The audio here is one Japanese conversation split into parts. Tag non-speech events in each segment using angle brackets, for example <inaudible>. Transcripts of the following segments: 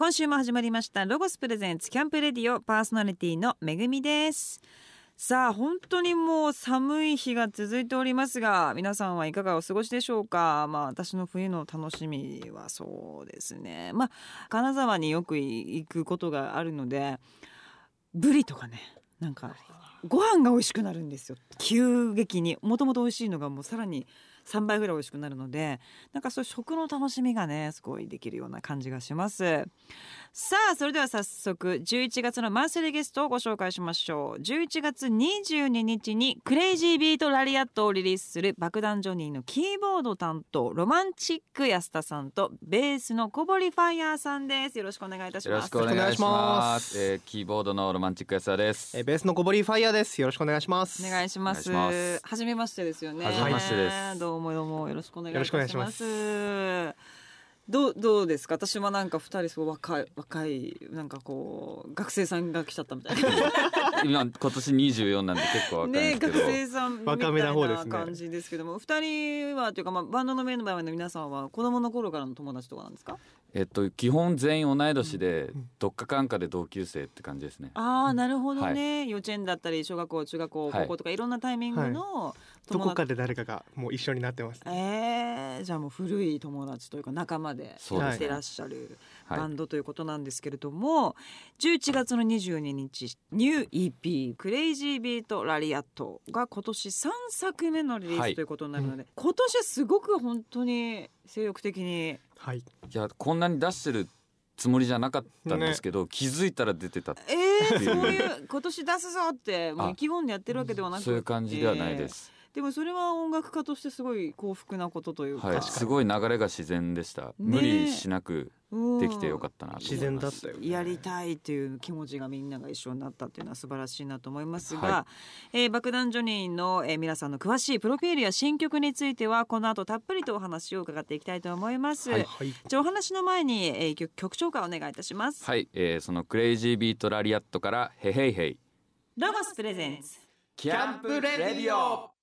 今週も始まりましたロゴスプレゼンツキャンプレディオパーソナリティのめぐみです。さあ本当にもう寒い日が続いておりますが皆さんはいかがお過ごしでしょうか？まあ私の冬の楽しみはそうですね。まあ金沢によく行くことがあるのでブリとかねなんかご飯が美味しくなるんですよ。急激に。もともと美味しいのがもうさらに3倍ぐらい美味しくなるのでなんかそういう食の楽しみがねすごいできるような感じがします。さあそれでは早速11月のマンスリーゲストをご紹介しましょう。11月22日にクレイジービートラリアットをリリースする爆弾ジョニーのキーボード担当ロマンチック安田さんとベースの小堀ファイヤーさんです。よろしくお願いいたしよろます。しくお願いします。よえー、キーボードのロマンチック安田です。えーベースの小堀ファイヤーです。よろしくお願いします。お願いします。お願いします。初めましてですよね。初めましてですどうもどうもよろしくお願いいたします。ます。どうどうですか？私もなんか二人すごい若い若いなんかこう学生さんが来ちゃったみたいな。<laughs> 今今年24なんで結構若いね学すけど、生さんみたい若めな感じですけども二人はというかまあバンドのメンバーの皆さんは子供の頃からの友達とかなんですか？えっと基本全員同い年でうんどっかかんかで同級生って感じですね。ああなるほどね、幼稚園だったり小学校中学校はい高校とかいろんなタイミングのどこかで誰かがもう一緒になってます。えー、じゃあもう古い友達というか仲間でそうですねやってらっしゃるはいバンドということなんですけれども、11月の22日ニュー EP「クレイジービートラリアット」が今年3作目のリリーはいスということになるので、今年すごく本当に精力的にはい。いやこんなに出してるつもりじゃなかったんですけど、気づいたら出てた。えー、っていうそういう今年出すぞってもう意気込んでやってるわけではなくてそういう感じではないです。でもそれは音楽家としてすごい幸福なことというか、はい、すごい流れが自然でした。無理しなくできてよかったなと思います。自然だったよ、ね。やりたいっていう気持ちがみんなが一緒になったっていうのは素晴らしいなと思いますが、はえー爆弾ジョニーの、えー皆さんの詳しいプロフィールや新曲についてはこの後たっぷりとお話を伺っていきたいと思います。はいはい。じゃあお話の前に、えー曲曲紹介お願いいたします。はい、えー、そのクレイジービートラリアットからヘヘイヘイロゴス presents Camp Radio。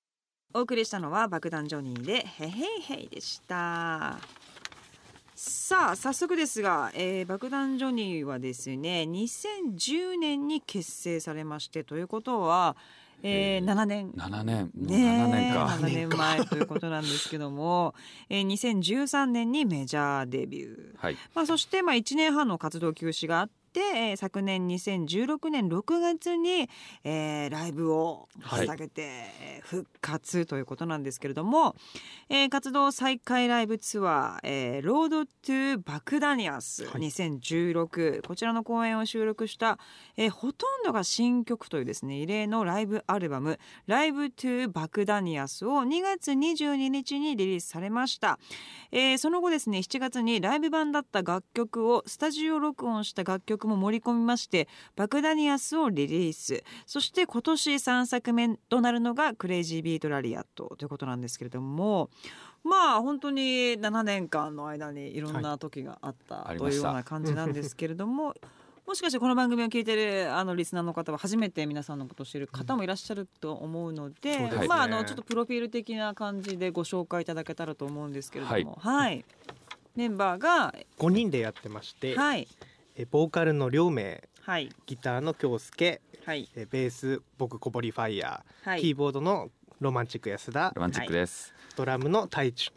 お送りしたのは爆弾ジョニーでヘヘイヘイでした。さあ早速ですが、えー爆弾ジョニーはですね2010年に結成されましてということは、えーえー7年7年ね7年か。7年前ということなんですけども、えー2013年にメジャーデビュー、はい。まあ、そしてまあ1年半の活動休止があって、えー昨年2016年6月に、えーライブをはい捧げて、えー復活ということなんですけれども、えー活動再開ライブツアー「えーロードトゥバクダニアスはい2016」こちらの公演を収録した、えーほとんどが新曲というですね異例のライブアルバム「ライブトゥバクダニアス」を2月22日にリリースされました。えーその後ですね7月にライブ版だった楽曲をスタジオ録音した楽曲も盛り込みまして「バクダニアス」をリリース。そして今年3作目となるのが「クレイジービートラリアット」ということなんですけれどもまあ本当に7年間の間にいろんな時があった、というような感じなんですけれども。もしかしてこの番組を聞いてるあのリスナーの方は初めて皆さんのことを知る方もいらっしゃると思うので、そうですね。まああのちょっとプロフィール的な感じでご紹介いただけたらと思うんですけれども、はい、メンバーが5人でやってまして、はいえボーカルの両名、はいギターの京介、はいえベース僕小堀ファイヤー、はいキーボードのロマンチック安田、ロマンチックです。ドラムの太一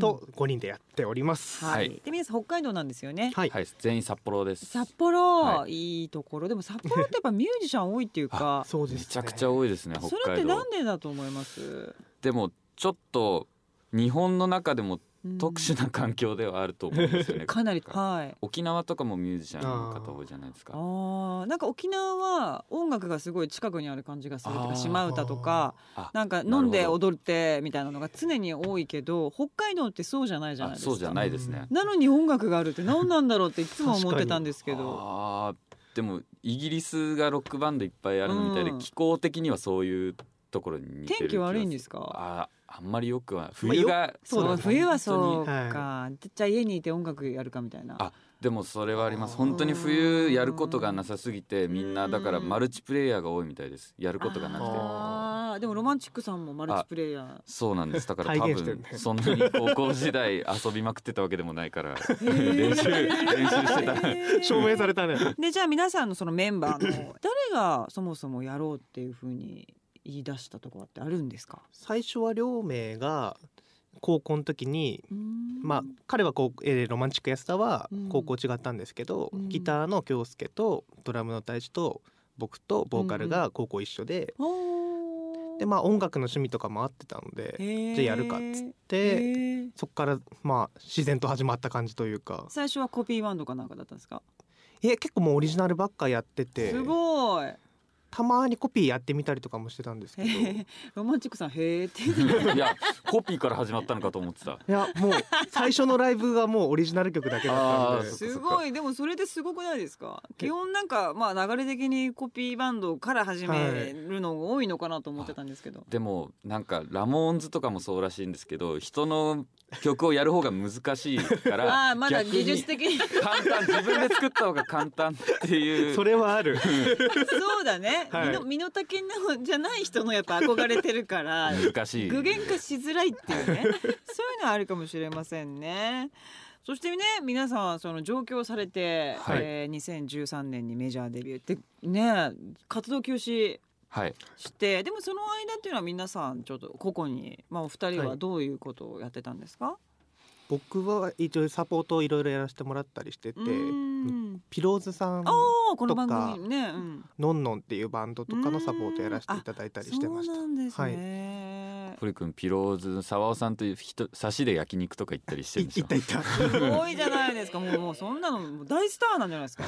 と5人でやっております。はい、はいで皆さん北海道なんですよね。はい。はい、全員札幌です。札幌、、はいいところでも札幌ってやっぱミュージシャン多いっていうか <laughs> そうです、ね。めちゃくちゃ多いですね、そ北海道れってなん。でだと思います、でもちょっと日本の中でもうん特殊な環境ではあると思うんですよね。かなりはい。沖縄とかもミュージシャンの方多いじゃないですか。あー。なんか沖縄は音楽がすごい近くにある感じがするとか島唄とかあなんか飲んで踊ってみたいなのが常に多いけど北海道ってそうじゃないじゃないですか。あそうじゃないですね。なのに音楽があるって何なんだろうっていつも思ってたんですけど。<laughs> あーでもイギリスがロックバンドいっぱいあるのみたいで、うん。気候的にはそういうところに似てる天気悪いんですか？ああんまりよくは冬が、そう冬はそう本か、じゃあ家にいて音楽やるかみたいな。あでもそれはあります。本当に冬やることがなさすぎてみんなだからマルチプレイヤーが多いみたいです。やることがなくて。あー。でもロマンチックさんもマルチプレイヤー。そうなんです。だから多分そんなに高校時代遊びまくってたわけでもないから練習練習してた。<laughs> 証明されたね。でじゃあ皆さんのそのメンバーの誰がそもそもやろうっていうふうに言い出したところってあるんですか？最初は両名が高校の時にまあ彼はこう、えーロマンチック安田はうん。高校違ったんですけど、うん。ギターの京介とドラムの大地と僕とボーカルが高校一緒で、でまあ音楽の趣味とかも合ってたので、へー。じゃあやるかっつっへてー。そっからまあ自然と始まった感じというか。最初はコピーバンドかなんかだったんですか？え結構もうオリジナルばっかやってて。すごいたまにコピーやってみたりとかもしてたんですけど。<laughs> ロマンチックさんへーって。<laughs> いやコピーから始まったのかと思ってた。やもう最初のライブがもうオリジナル曲だけだったんで。すごい。でもそれですごくないですか？基本なんかまあ流れ的にコピーバンドから始めるのが多いのかなと思ってたんですけど、でもなんかラモーンズとかもそうらしいんですけど人の曲をやる方が難しいから <laughs> ああまだ逆に技術的に。簡単自分で作った方が簡単っていう。それはある。そうだね、はい。身の身の丈のじゃない人のやっぱ憧れてるから <laughs> 難しい。具現化しづらいっていうね。<laughs> そういうのはあるかもしれませんね。そしてね皆さんはその上京されて、はい。えー2013年にメジャーデビューってね活動休止はい。してでもその間っていうのは皆さんちょっと個々に、まあ、お二人はどういうことをやってたんですか、僕は一応サポートをいろいろやらせてもらったりしててピローズさんああこの番とか組ね、うん、のんのんっていうバンドとかのサポートやらせていただいたりしてました。そうなんですね、堀君ピローズ沢尾さんという人差しで焼肉とか行ったりしているんでしょいったいった。すごいじゃないですか。もうもうそんなの大スターなんじゃないですか。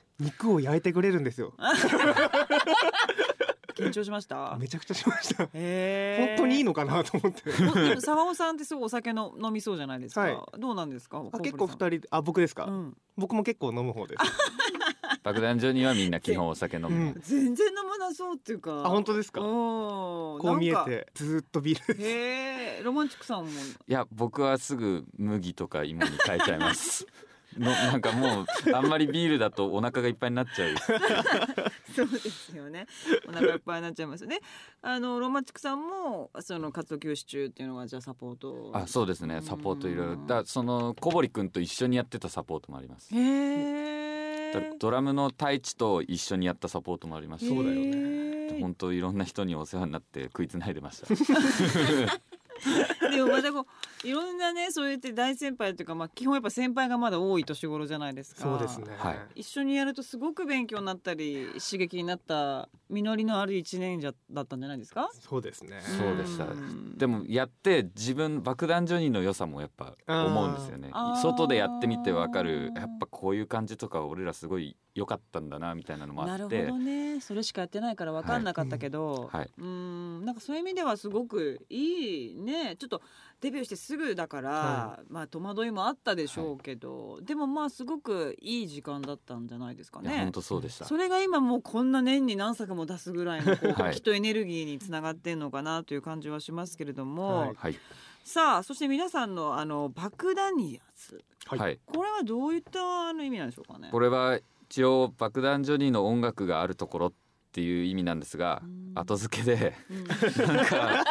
<laughs> 肉を焼いてくれるんですよ <laughs> 緊張しました？めちゃくちゃしました。本当にいいのかなと思って。<laughs> 沢尾さんってすごいお酒の飲みそうじゃないですか、はい。どうなんですか？あ結構二人あ僕ですか、うん。僕も結構飲む方です。<laughs> 爆弾所にはみんな基本お酒飲む、うん。全然飲まなそうっていうか。あ本当ですか？ここう見えてずーっとビールへえ。ロマンチックさんも。いや僕はすぐ麦とか芋に変えちゃいます <laughs> のなんかもうあんまりビールだとお腹がいっぱいになっちゃう <laughs> そうですよね。お腹いっぱいになっちゃいますね。あのロマンチックさんもその活動休止中っていうのはじゃあサポート。あそうですね。サポートいろいろ。だその小堀君と一緒にやってたサポートもあります。へえだドラムの太一と一緒にやったサポートもあります。そうだよね。ね本当いろんな人にお世話になって食いつないでました。<laughs> でもまたこういろんなねそうやって大先輩というか、まあ、基本やっぱ先輩がまだ多い年頃じゃないですか。そうですね、はい。一緒にやるとすごく勉強になったり刺激になった実りのある一年じゃだったんじゃないですか？そうですね。そうでした。ん。でもやって自分爆弾ジョニーの良さもやっぱ思うんですよね。外でやってみてわかる。やっぱこういう感じとか俺らすごい良かったんだなみたいなのもあなるほってどね。それしかやってないから分かんなかったけど、はい。うん。なんかそういう意味ではすごくいいね。ちょっとデビューしてすぐだから、はまあ戸惑いもあったでしょうけど、でもまあすごくいい時間だったんじゃないですかね。本。当そうでした。それが今もうこんな年に何作も出すぐらいのこう、<laughs> はい。きっとエネルギーにつながってんのかなという感じはしますけれども、はい。はい。さあそして皆さんのあの爆弾ニアスはいはい。これはどういったあの意味なんでしょうかね。これは一応爆弾ジョニーの音楽があるところっていう意味なんですがうん。後付けでうん。なんか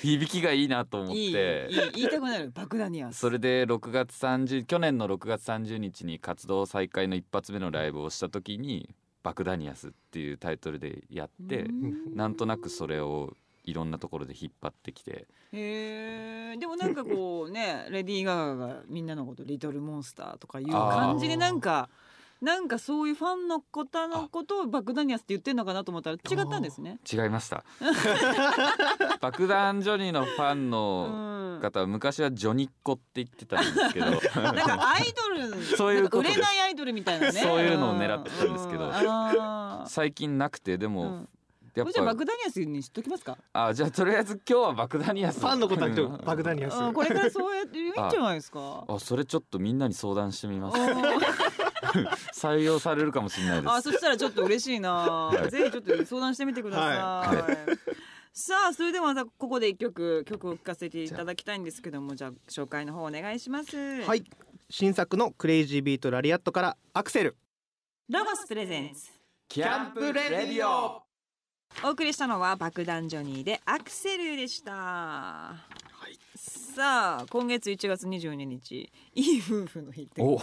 響きがいいなと思っいいいいて言いたくなる。爆弾ニアス。それで6月30去年の6月30日に活動再開の一発目のライブをした時に「バクダニアス」っていうタイトルでやってうん。なんとなくそれをいろんなところで引っ張ってきて。へえでもなんかこう <laughs> ねレディー・ガガがみんなのこと「リトル・モンスター」とかいう感じでなんかなんかそういうファンの方のことを爆弾ニアスって言ってんのかなと思ったら違ったんですね。違いました。<laughs> 爆弾ジョニーのファンうのん、方は昔はジョニッコって言ってたんですけど。なんかアイドル <laughs> そういう売れないアイドルみたいなね。そういうのを狙ってたんですけど。最近なくてでもうんやっぱ。じゃあ爆弾ニアスにしときますか？あじゃあとりあえず今日は爆弾ニアス。ファンのことは今日爆弾ニアス。うんこれからそうやっていいんじゃないですか？あそれちょっとみんなに相談してみます。うん <laughs> 採用されるかもしれないです。あそしたらちょっと嬉しいな、はい。ぜひちょっと相談してみてください、はさあそれではまたここで一曲曲を聴かせていただきたいんですけどもじゃあ紹介の方お願いします。はい。新作のクレイジービートラリアットからアクセル。ロゴスプレゼンツ。キャンプレディオお送りしたのは爆弾ジョニーでアクセルでした。さあ今月1月22日いい夫婦の日って。お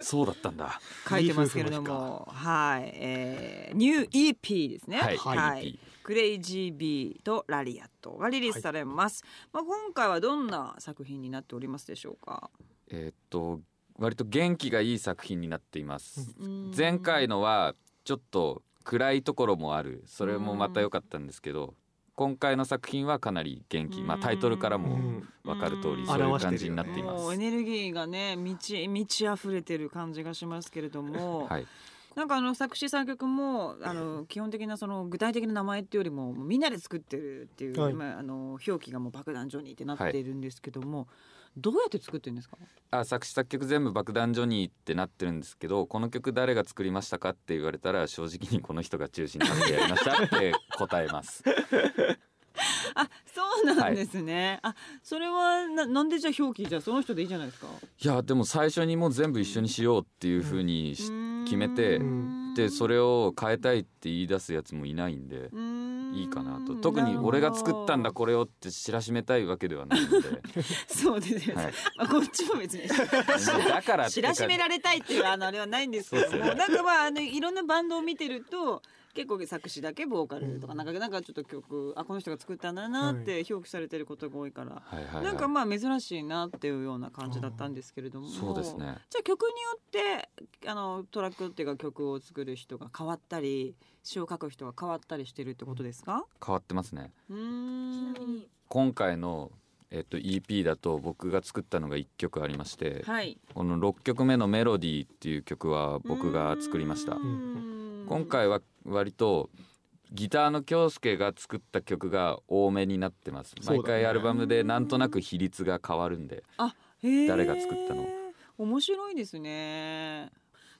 そうだったんだ。<laughs> 書いてますけれども。はい、えー、ニュー EP ですね。はい。はい。EP クレイジービーとラリアットがリリースされます、まあ今回はどんな作品になっておりますでしょうか？えーっと割と元気がいい作品になっています。うん。前回のはちょっと暗いところもある。それもまた良かったんですけど今回の作品はかなり元気。まあタイトルからもうん。分かる通うん。りそういう感じになっていまもうエすネルギーがね満ち満ち溢れてる感じがしますけれども、はいなんかあの作詞作曲もあの <laughs> 基本的なその具体的な名前っていうよりもみんなで作ってるっていう、はい。まあ、あの表記がもう爆弾ジョニーってなっているんですけども、どうやって作ってるんですか？あ作詞作曲全部爆弾ジョニーってなってるんですけどこの曲誰が作りましたかって言われたら正直にこの人が中心になってやりましたって答えます。<laughs> あそうなんですね、あそれはななんでじゃあ表記じゃあその人でいいじゃないですか？いやでも最初にもう全部一緒にしようっていう風にし決めてでそれを変えたいって言い出すやつもいないんでいいかなと。特に俺が作ったんだこれをって知らしめたいわけではないので、<laughs> そうですね、はい、まあ、こっちも別に。だから知らしめられたいっていうあのあれはないんですけども、ね。なんかまああのいろんなバンドを見てると結構作詞だけボーカルとかなんかなんかちょっと曲あこの人が作ったんだなって表記されてることが多いから、はいはいはい。なんかまあ珍しいなっていうような感じだったんですけれども、そうですね。じゃあ曲によってあのトラックっていうか曲を作る人が変わったり詩を書く人が変わったりしてるってことですか？変わってますね。うーん。今回のえっと EP だと僕が作ったのが1曲ありまして、はい。この6曲目の「メロディー」っていう曲は僕が作りました。うーん今回は割とギターの京介が作った曲が多めになってます。ね。毎回アルバムでなんとなく比率が変わるんでへー。誰が作ったの？面白いですね。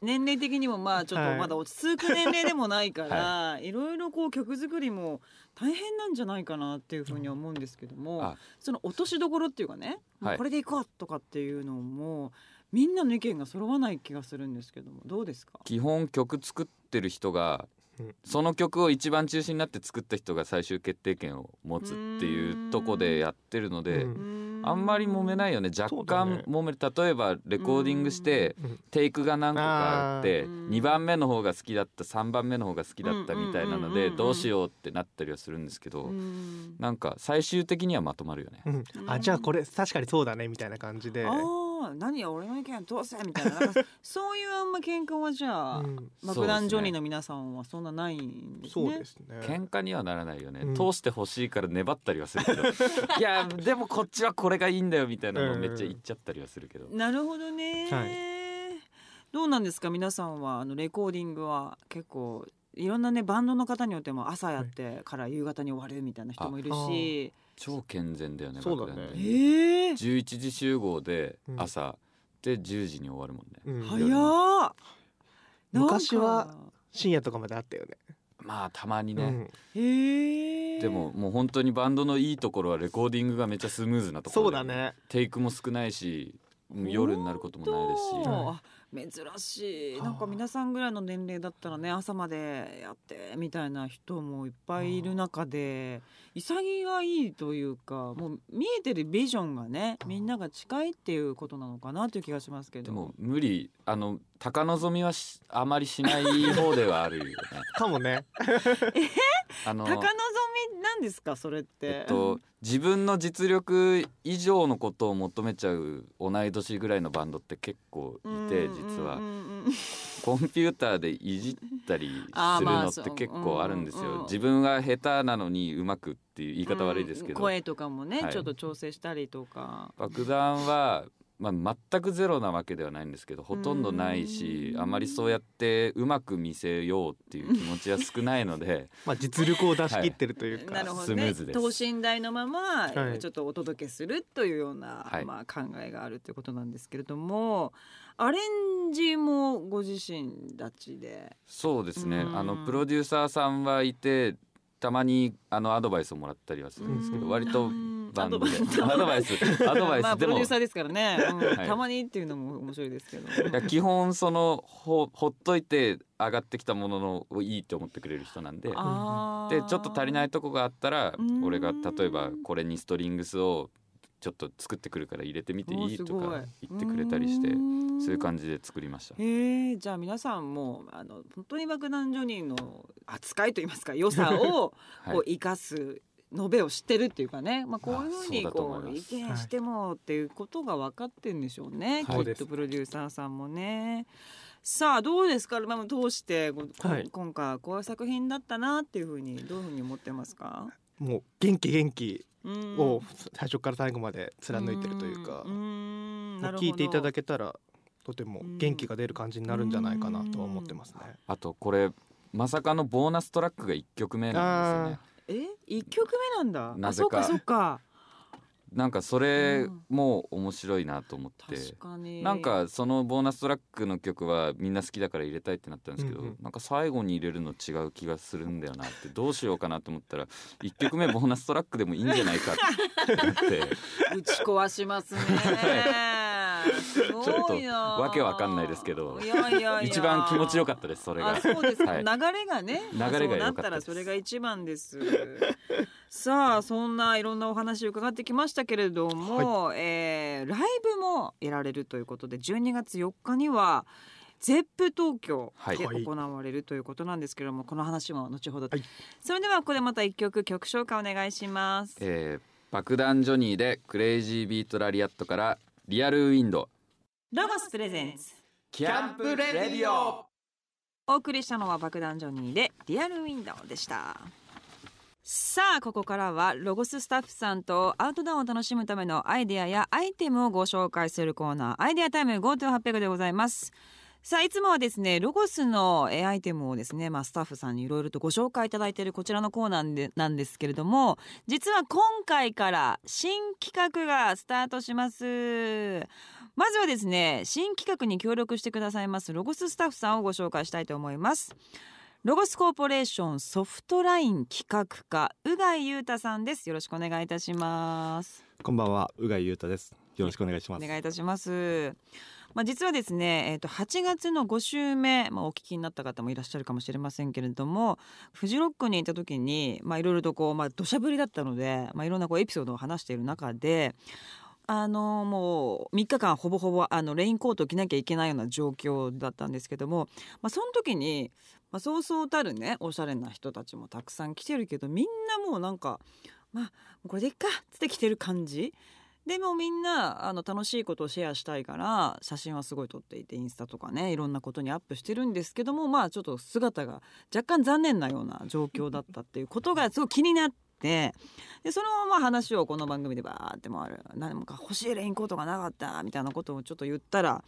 年齢的にもまあちょっとはい。まだ落ち着く年齢でもないから、い、ろいろこう曲作りも大変なんじゃないかなっていうふうに思うんですけども、あ。その落としどころっていうかね、もうはい。これでいこうとかっていうのもみんなの意見が揃わない気がするんですけどもどうですか？基本曲作ってる人がうん。その曲を一番中心になって作った人が最終決定権を持つっていうとこでやってるのでうん。あんまり揉めないよね。若干揉める。例えばレコーディングしてうん。テイクが何個かあってあー。2番目の方が好きだった3番目の方が好きだったみたいなのでどうしようってなったりはするんですけどうん。なんか最終的にはまとまるよね。うん。あじゃあこれ確かにそうだねみたいな感じで、何や俺の意見どうせみたいな。なんか <laughs> そういうあんま喧嘩はじゃあ、うん。爆弾ジョニーの皆さんはそんなないんですね。そうですね。喧嘩にはならないよね、うん。通してほしいから粘ったりはするけど。<laughs> いやでもこっちはこれがいいんだよみたいなのをめっちゃ言っちゃったりはするけど、なるほどね、はどうなんですか？皆さんはあのレコーディングは結構いろんなねバンドの方によっても朝やってから夕方に終わるみたいな人もいるし、超健全だよねそうだね。えで。え11時集合でうん。朝、で10時に終わるもんね。うん。昔は深夜とかまであったよね。まあたまにね、うん。でももう本当にバンドのいいところはレコーディングがめっちゃスムーズなところそうだねテイクも少ないし夜になることもないで。すし本当あ珍しい。なんか皆さんぐらいの年齢だったらね朝までやってみたいな人もいっぱいいる中で潔がいいというかもう見えてるビジョンがねみんなが近いっていうことなのかなという気がしますけど。でも無理。あの高望みはしあまりしない方ではあるよね。<laughs> かもね <laughs> あの高望みなんですかそれって、えっと自分の実力以上のことを求めちゃう同い年ぐらいのバンドって結構いて実は。コンピューターでいじったりするのって結構あるんですそううんうん。よ自分は下手なのにうまくっていう言い方悪いですけど。うん。声とかもね、はい。ちょっと調整したりとか。爆弾は、まあ、全くゼロなわけではないんですけどほとんどないしうん。あまりそうやってうまく見せようっていう気持ちは少ないので <laughs> まあ実力を出し切ってるというか、<laughs> なるほどね。スムーズです。等身大のままはい。ちょっとお届けするというような、はい。まあ、考えがあるということなんですけれどもアレンジもご自身たちで？そうですね。うん。あのプロデューサーさんはいてたまにあのアドバイスをもらったりはするんですけど割とでアアドバイス。<laughs> アドバイまあプロデューサーですからね、うん。はい。たまにっていうのも面白いですけど。いや基本そのほほっといて上がってきたもののをいいって思ってくれる人なんで。でちょっと足りないとこがあったらうん。俺が例えばこれにストリングスをちょっと作ってくるから入れてみていいとか言ってくれたりしてそういう感じで作りました。へえじゃあ皆さんもあの本当に爆弾ジョニーの扱いといいますか良さをはい。こう生かす述べを知ってるっていうかね、まあ、こういうふうにこう意見してもっていうことが分かってんでしょうね、はい。きっとプロデューサーさんもね。さあどうですか？まあ通してこはい。今回こういう作品だったなっていうふうにどういうふうに思ってますか、もう元気元気うん。を最初から最後まで貫いてるというか、聞いていただけけたらとても元気が出る感じになるんじゃないかなとは思ってますね。あとこれまさかのボーナストラックが1曲目なんですよね。え？一曲目なんだ。なぜか。あそうかそうか。なんかそれも面白いなと思って。確かに。なんかそのボーナストラックの曲はみんな好きだから入れたいってなったんですけど、うんうん。なんか最後に入れるの違う気がするんだよなってどうしようかなと思ったら1曲目ボーナストラックでもいいんじゃないかって思って。<laughs> 打ち壊しますね。<laughs> <laughs> すごいな。わけわかんないですけどいやいやいや一番気持ちよかったですそれがあ、。そうですか。はい流れがね。流れがなったらそれが一番です。さあそんないろんなお話を伺ってきましたけれども、えーライブもやられるということで12月4日にはゼップ東京はいで行われるということなんですけれども、この話も後ほど、はいそれではここでまた一曲曲紹介お願いします。えー爆弾ジョニーでクレイジービートラリアットからリアルウィンドウロゴス presents。Camp Radio。お送りしたのは爆弾ジョニーでリアルウィンドウでした。さあここからはロゴススタッフさんとアウトドアを楽しむためのアイデアやアイテムをご紹介するコーナー。アイデアタイム GoTo800 でございますさあいつもはですねロゴスのえーアイテムをですね、まあ、スタッフさんにいろいろとご紹介いただいているこちらのコーナーでなんですけれども実は今回から新企画がスタートします。まずはですね新企画に協力してくださいますロゴススタッフさんをご紹介したいと思います。ロゴスコーポレーションソフトライン企画課宇貝裕太さんです。よろしくお願いいたします。こんばんは、うがいゆうたです。よろしくお願いしまおす。願いいたしますまあ、実はですね、えー、と8月の5週目、まあ、お聞きになった方もいらっしゃるかもしれませんけれどもフジロックにいた時にいろいろとこう、まあ、土砂降りだったので、まあ、いろんなこうエピソードを話している中であのもう3日間ほぼほぼあのレインコートを着なきゃいけないような状況だったんですけども、まあ、その時に、まあ、そうそうたるねおしゃれな人たちもたくさん来てるけどみんなもうなんかまあこれでいっかっつって来てる感じでもみんなあの楽しいことをシェアしたいから写真はすごい撮っていてインスタとかねいろんなことにアップしてるんですけどもまあちょっと姿が若干残念なような状況だったっていうことがすごい気になってでそのまま話をこの番組でバーって回る。何か欲しいレインコートがなかったみたいなことをちょっと言ったら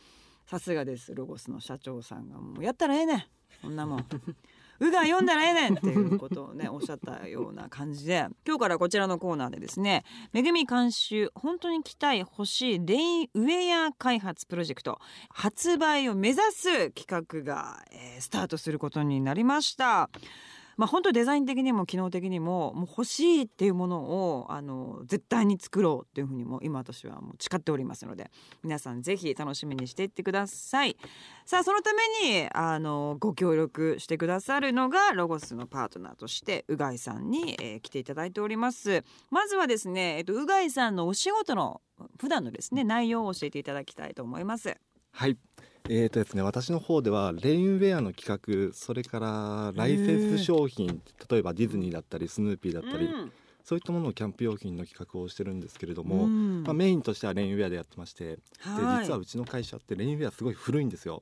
さすがですロゴスの社長さんが。もうやったらええねん。こんなもん。うが読んだらええねんっていうことをねおっしゃったような感じで今日からこちらのコーナーでですねめぐみ監修本当に期待欲しいレインウェア開発プロジェクト発売を目指す企画が、えースタートすることになりました。まあ、本当デザイン的にも機能的にももう欲しいっていうものをあの絶対に作ろうっていうふうにも今私はもう誓っておりますので皆さんぜひ楽しみにしていってください。さあそのためにあのご協力してくださるのがロゴスのパートナーとしてうがいさんに、えー来ていただいております。まずはですね、えっと、うがいさんのお仕事の普段のですね内容を教えていただきたいと思います。はい。えーとですね、私の方ではレインウェアの企画、それからライセンス商品、例えばディズニーだったりスヌーピーだったり、うんそういったものをキャンプ用品の企画をしてるんですけれども、うんまあ、メインとしてはレインウェアでやってまして、ではい実はうちの会社ってレインウェアすごい古いんですよ。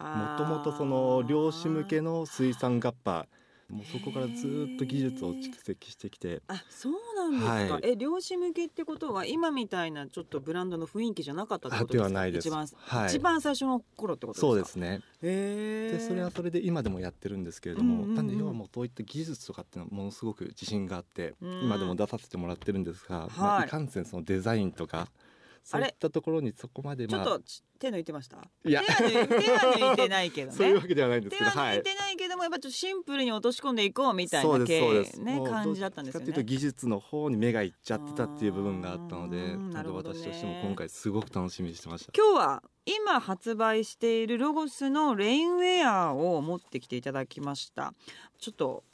もともとその漁師向けの水産ガッパもうそこからずっと技術を蓄積してきて。あそうなんですか、はい。え漁師向けってことは今みたいなちょっとブランドの雰囲気じゃなかったってことですか？あではないです。一番、はい。一番最初の頃ってことですか？そうですね。でそれはそれで今でもやってるんですけれども、うんうんうん。なんで要はもうそういった技術とかっていうのはものすごく自信があって、うん。今でも出させてもらってるんですが、まあ、はい。いかんせんそのデザインとかそういったところにそこまでちょっまあとち手抜いてました？いや手は抜いてないけどね <laughs> そういうわけではないんです手けどはいは抜いてないけどどもやっぱちょっとシンプルに落とし込んでいこうみたいな系ね感じだったんですよね。というと技術の方に目がいっちゃってたっていう部分があったので、ね、私としても今回すごく楽しみにしてました。今日は今発売しているロゴスのレインウェアを持ってきていただきました。ちょっと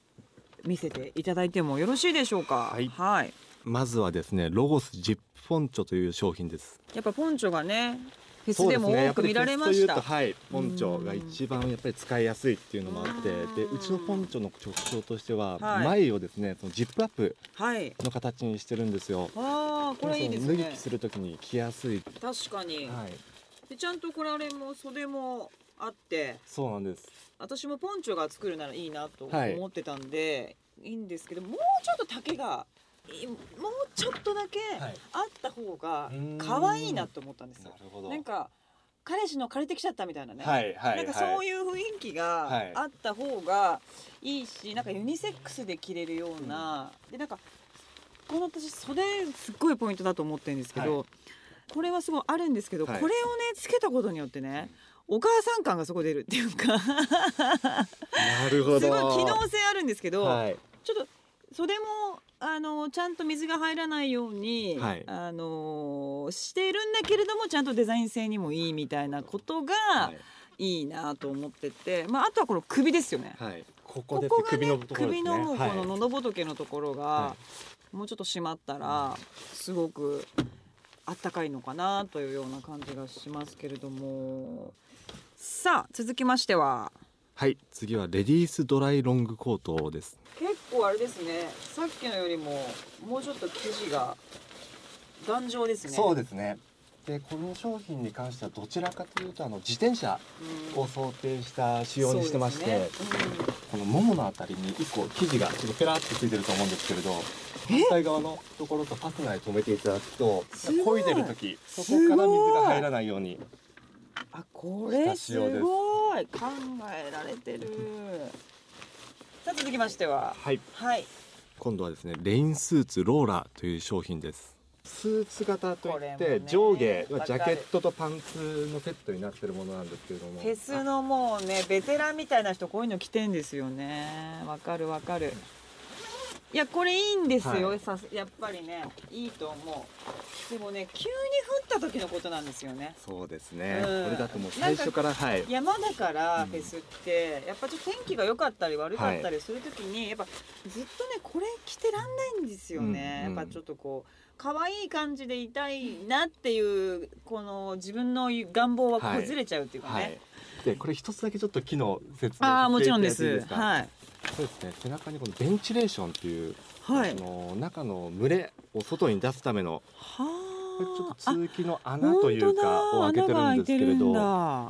見せていただいてもよろしいでしょうか？はい。はい、まずはですね、ロゴスジップポンチョという商品です。やっぱポンチョがね、フェスでも多く見られました。ね、はい、ポンチョが一番やっぱり使いやすいっていうのもあって、でうちのポンチョの特徴としては、はい、前をですね、そのジップアップの形にしてるんですよ。はい、ああ、これいいですね。脱ぎ着するときに着やすい。確かに。はい。でちゃんとこれあれも袖もあって。そうなんです。私もポンチョが作るならいいなと思ってたんで、はい、いいんですけど、もうちょっと丈が。もうちょっとだけあった方が可愛いなと思ったんですよ。なんか彼氏の借りてきちゃったみたいなね、はいはい、なんかそういう雰囲気があった方がいいし、なんかユニセックスで着れるような、でなんかこの私袖すっごいポイントだと思ってるんですけど、はい、これはすごいあるんですけど、これをねつけたことによってねお母さん感がそこ出るっていうか。なるほど。<laughs> すごい機能性あるんですけど、はい、ちょっと袖もあのちゃんと水が入らないように、はい、あのしているんだけれどもちゃんとデザイン性にもいいみたいなことがい。いなと思ってて、まあ、あとはこの首ですよね。はい、ここですここが、ね、首の、ね、首のこの喉仏のところが、はい、もうちょっと締まったらすごくあったかいのかなというような感じがしますけれども。さあ続きましては。はい。次はレディースドライロングコートです。結構あれですね。さっきのよりももうちょっと生地が頑丈ですね。そうですね。でこの商品に関してはどちらかというとあの自転車を想定した仕様にしてまして、ね。うん、このもものあたりに1個生地がちょっとペラってついてると思うんですけれど反対側のところとファスナーに留めていただくと漕い。でる時そこから水が入らないようにあこれすごい。考えられてるさあ続きましては。はい、はい、今度はですねレインスーツローラーという商品です。スーツ型といって上下ジャケットとパンツのセットになってるものなんですけれどもフェスのもうねベテランみたいな人こういうの着てんですよね。わかるわかるいやこれいいんですよ、はい、さやっぱりねいいと思う。でもね急に降った時のことなんですよね。そうですね、うん、これだともう最初からはい。山だからフェスって、うん、やっぱちょっと天気が良かったり悪かったりする時に、はい、やっぱずっとねこれ着てらんないんですよね、うん、やっぱちょっとこう可愛い感じでいたいなっていうこの自分の願望は崩れちゃうっていうかね、はいはい、でこれ一つだけちょっと機能説明ああもちろんです。はい。そうですね。背中にこのベンチレーションっていう、はい、あの中の群れを外に出すためのはあちょっと通気の穴というかを開けてるんですけれど。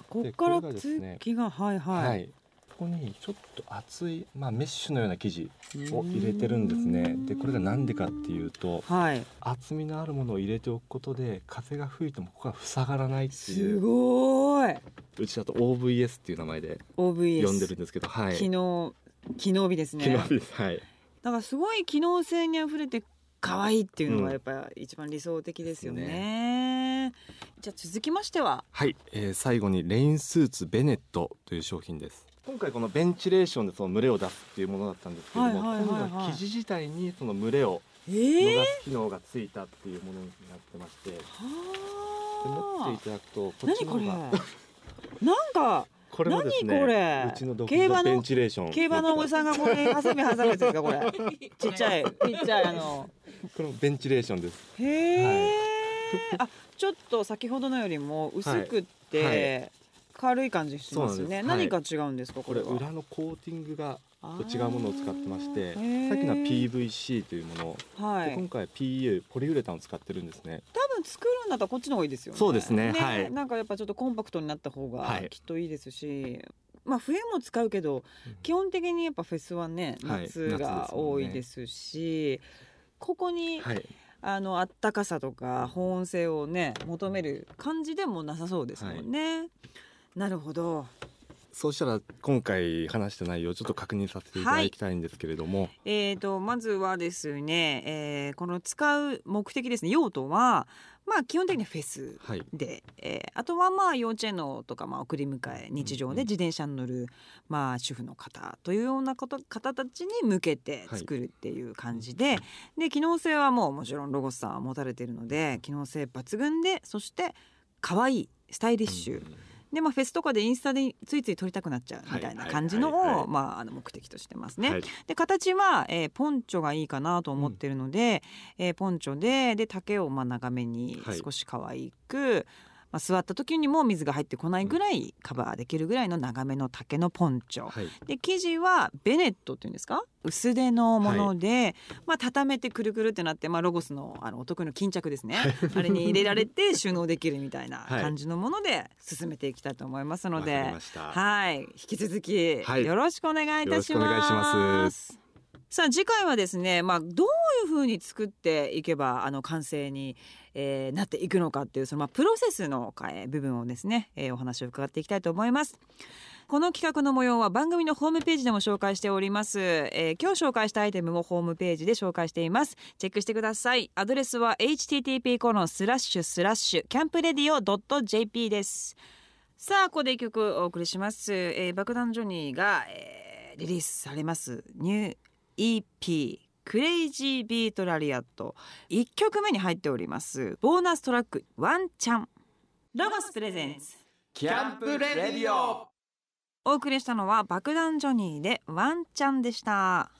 ここから通気が、はいはい、はい、ここにちょっと厚い、まあ、メッシュのような生地を入れてるんですね。でこれが何でかっていうと、はい、厚みのあるものを入れておくことで風が吹いてもここが塞がらないっていうすごい。うちだと OVS っていう名前で呼んでるんですけど、はい、機能機能美ですね。機能美です。はい。だからすごい機能性にあふれて可愛いっていうのがやっぱ一番理想的ですよね。ね、じゃあ続きましては。はい、えー、最後にレインスーツベネットという商品です今回このベンチレーションでその群れを出すっていうものだったんですけども、はいはいはいはい、今度は生地自体にその群れを逃す機能がついたっていうものになってまして、えー、持っていただくとこっちの方がなんか <laughs> これもですねこれ？うちの独自のベンチレーション。競馬のおじさんがこれ <laughs> ハサミ挟むやつですかこれ？<laughs> ちっちゃいちっちゃいあの。このベンチレーションです。へえ、はい、あちょっと先ほどのよりも薄くって、はい。はい軽い感じしますね。何か違うんですか、これ裏のコーティングが違うものを使ってましてさっきのは PVC というもの、はい、今回は PU ポリウレタンを使ってるんですね。多分作るんだったらこっちの方がいいですよね。そうですね、ね、はい。なんかやっぱちょっとコンパクトになった方がきっといいですし、まあ冬も使うけど、基本的にやっぱフェスはね夏が多いですし、ね、ここに、はい、あのあったかさとか保温性をね求める感じでもなさそうですもんね。はい、なるほど。そうしたら今回話した内容をちょっと確認させていただきたいんですけれども、はい、えーと、まずはですね、えー、この使う目的ですね。用途はまあ基本的にフェスで、はい、えー、あとはまあ幼稚園のとかまあ送り迎え日常で自転車に乗る、まあ主婦の方というようなこと方たちに向けて作るっていう感じで、はい、で機能性はもうもちろんロゴスさんは持たれているので機能性抜群でそして可愛いスタイリッシュ。うんでまあ、フェスとかでインスタでついつい撮りたくなっちゃうみたいな感じのを、まあ、あの目的としてますね。はい、で形は、えー、ポンチョがいいかなと思ってるので、うん、えー、ポンチョでで丈をまあ長めに少し可愛く、はいまあ、座った時にも水が入ってこないぐらいカバーできるぐらいの長めの丈のポンチョ、はい、で生地はベネットっていうんですか？薄手のもので、はい、まあ、畳めてくるくるってなって、まあ、ロゴスのあのお得意の巾着ですね。あれに入れられて <laughs> 収納できるみたいな感じのもので進めていきたいと思いますので、はい、引き続きよろしくお願いいたします。さあ次回はですね、まあ、どういうふうに作っていけばあの完成に、えー、なっていくのかっていうその、まあ、プロセスの、えー、部分をですね、えー、お話を伺っていきたいと思います。この企画の模様は番組のホームページでも紹介しております、えー、今日紹介したアイテムもホームページで紹介しています。チェックしてください。アドレスは http コロンスラッシュスラッシュキャンプレディオ .jp です。さあここで一曲お送りします、えー、爆弾ジョニーが、えー、リリースされます。ニュー EP クレイジービートラリアット1曲目に入っております。ボーナストラックワンチャン。ロゴス presents。 Camp Radio。お送りしたのは爆弾ジョニーでワンチャンでした。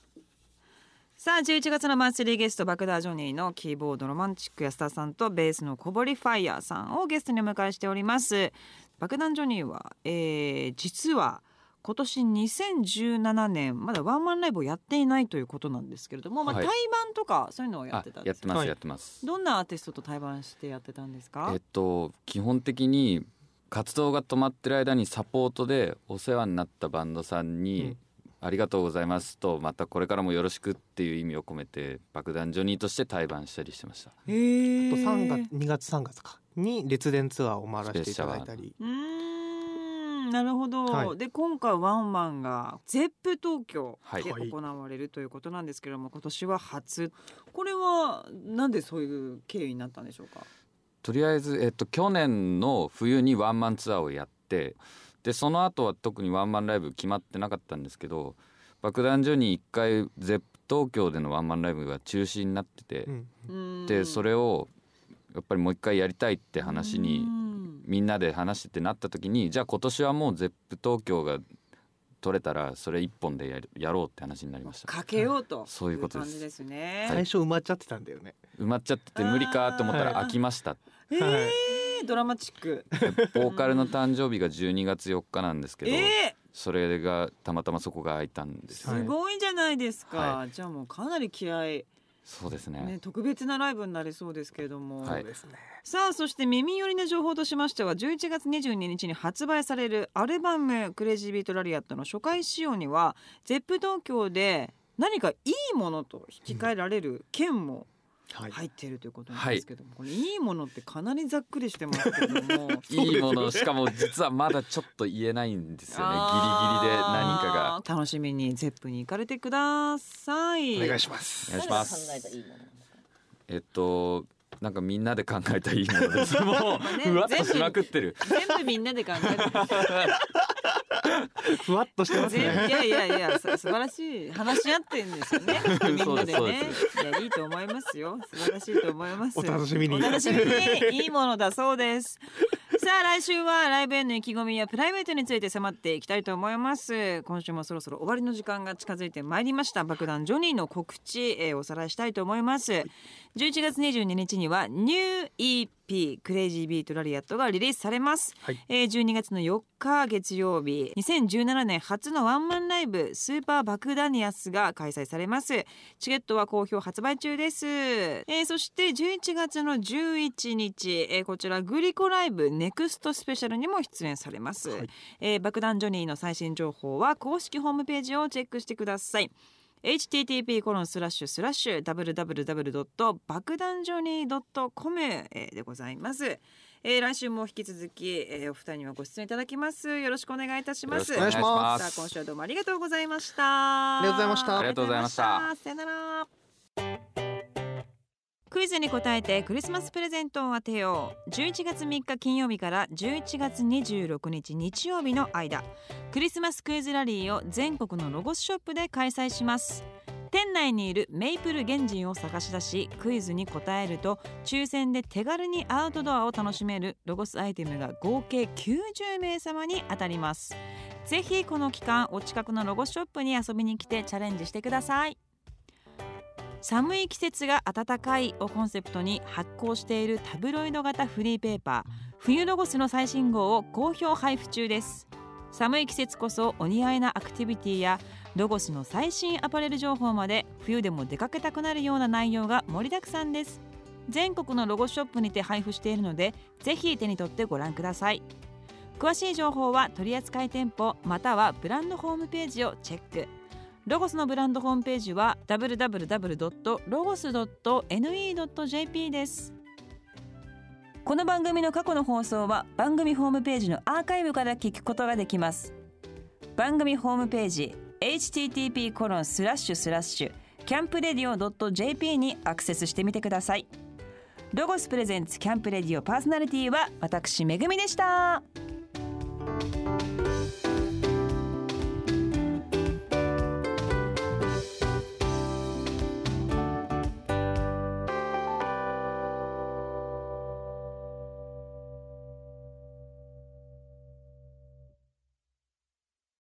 さあ11月のマンスリーゲスト爆弾ジョニーのキーボードロマンチック安田さんとベースの小堀ファイヤーさんをゲストにお迎えしております。爆弾ジョニーは、えー、実は今年2017年まだワンマンライブをやっていないということなんですけれども、まあ、対バンとかそういうのをやってたんですか、はい、やってます、やってます。どんなアーティストと対バンしてやってたんですか？えっと基本的に活動が止まってる間にサポートでお世話になったバンドさんに、ありがとうございますとまたこれからもよろしくっていう意味を込めて爆弾ジョニーとして対バンしたりしてました。へえ。と3月2月3月か。に列伝ツアーを回らせていただいたり。うんなるほど、はい、で今回ワンマンがゼップ東京で行われるということなんですけれども、はい、今年は初。これはなんでそういう経緯になったんでしょうか？とりあえず、えっと、去年の冬にワンマンツアーをやってでその後は特にワンマンライブ決まってなかったんですけど爆弾所に1回ゼップ東京でのワンマンライブが中止になってて、うん、でそれをやっぱりもう一回やりたいって話にみんなで話してってなった時にじゃあ今年はもう ZEP 東京が取れたらそれ一本でややろうって話になりました。かけようと。そういうことです。ですね、最初埋まっちゃってたんだよね。埋まっちゃってて無理かと思ったら飽きました、えー、ドラマチック。ボーカルの誕生日が12月4日なんですけど、えー、それがたまたまそこが空いたんですすごいじゃないですか、はい、じゃあもうかなり気合そうですね、ね、特別なライブになりそうですけれども、はい、さあそして耳寄りな情報としましては11月22日に発売されるアルバム「クレイジービートラリアット」の初回仕様には ZEP 東京で何かいいものと引き換えられる券も入っているということなんですけども、はい、これいいものってかなりざっくりしてますけども <laughs> いいもの。<laughs> しかも実はまだちょっと言えないんですよね。ギリギリで何かが。楽しみに Zepp に行かれてください。お願いします。お願いします。えっとなんかみんなで考えたいいものです。もう、<laughs> ふわっとしまくってる。全部みんなで考えて <laughs> ふわっとしてますね。いやいやいや、素晴らしい話し合ってんですよね。<laughs> みんなでね。いやいいと思いますよ。素晴らしいと思います。お楽しみに。お楽しみにいいものだそうです。<laughs> さあ来週はライブへの意気込みやプライベートについて迫っていきたいと思います今週もそろそろ終わりの時間が近づいてまいりました爆弾ジョニーの告知、えー、おさらいしたいと思います11月22日にはニュー EP クレイジービートラリアットがリリースされます、はい、えー、12月の4日月曜日2017年初のワンマンライブスーパーバクダニアスが開催されます。チケットは好評発売中です、えー、そして11月の11日、えー、こちらグリコライブネクストスペシャルにも出演されます、はい、えー、爆弾ジョニーの最新情報は公式ホームページをチェックしてください http コロンスラッシュスラッシュ www. 爆弾ジョニー .com でございます。えー、来週も引き続き、えー、お二人にはご出演いただきます。よろしくお願いいたします。お願いします。さあ今週はどうもありがとうございました。ありがとうございました。ありがとうございました。さよならクイズに答えてクリスマスプレゼントを当てよう。11月3日金曜日から11月26日日曜日の間。クリスマスクイズラリーを全国のロゴスショップで開催します。店内にいるメイプル原人を探し出しクイズに答えると抽選で手軽にアウトドアを楽しめるロゴスアイテムが合計90名様に当たります。ぜひこの期間お近くのロゴスショップに遊びに来てチャレンジしてください。寒い季節が暖かいをコンセプトに発行しているタブロイド型フリーペーパー冬ロゴスの最新号を好評配布中です。寒い季節こそお似合いなアクティビティやロゴスの最新アパレル情報まで冬でも出かけたくなるような内容が盛りだくさんです。全国のロゴショップにて配布しているのでぜひ手に取ってご覧ください。詳しい情報は取扱店舗またはブランドホームページをチェック。ロゴスのブランドホームページは www.logos.ne.jp です。この番組の過去の放送は番組ホームページのアーカイブから聞くことができます。番組ホームページ http コロンスラッシュスラッシュキャンプレディオ .jp にアクセスしてみてください。ロゴスプレゼンツキャンプレディオパーソナリティは私めぐみでした。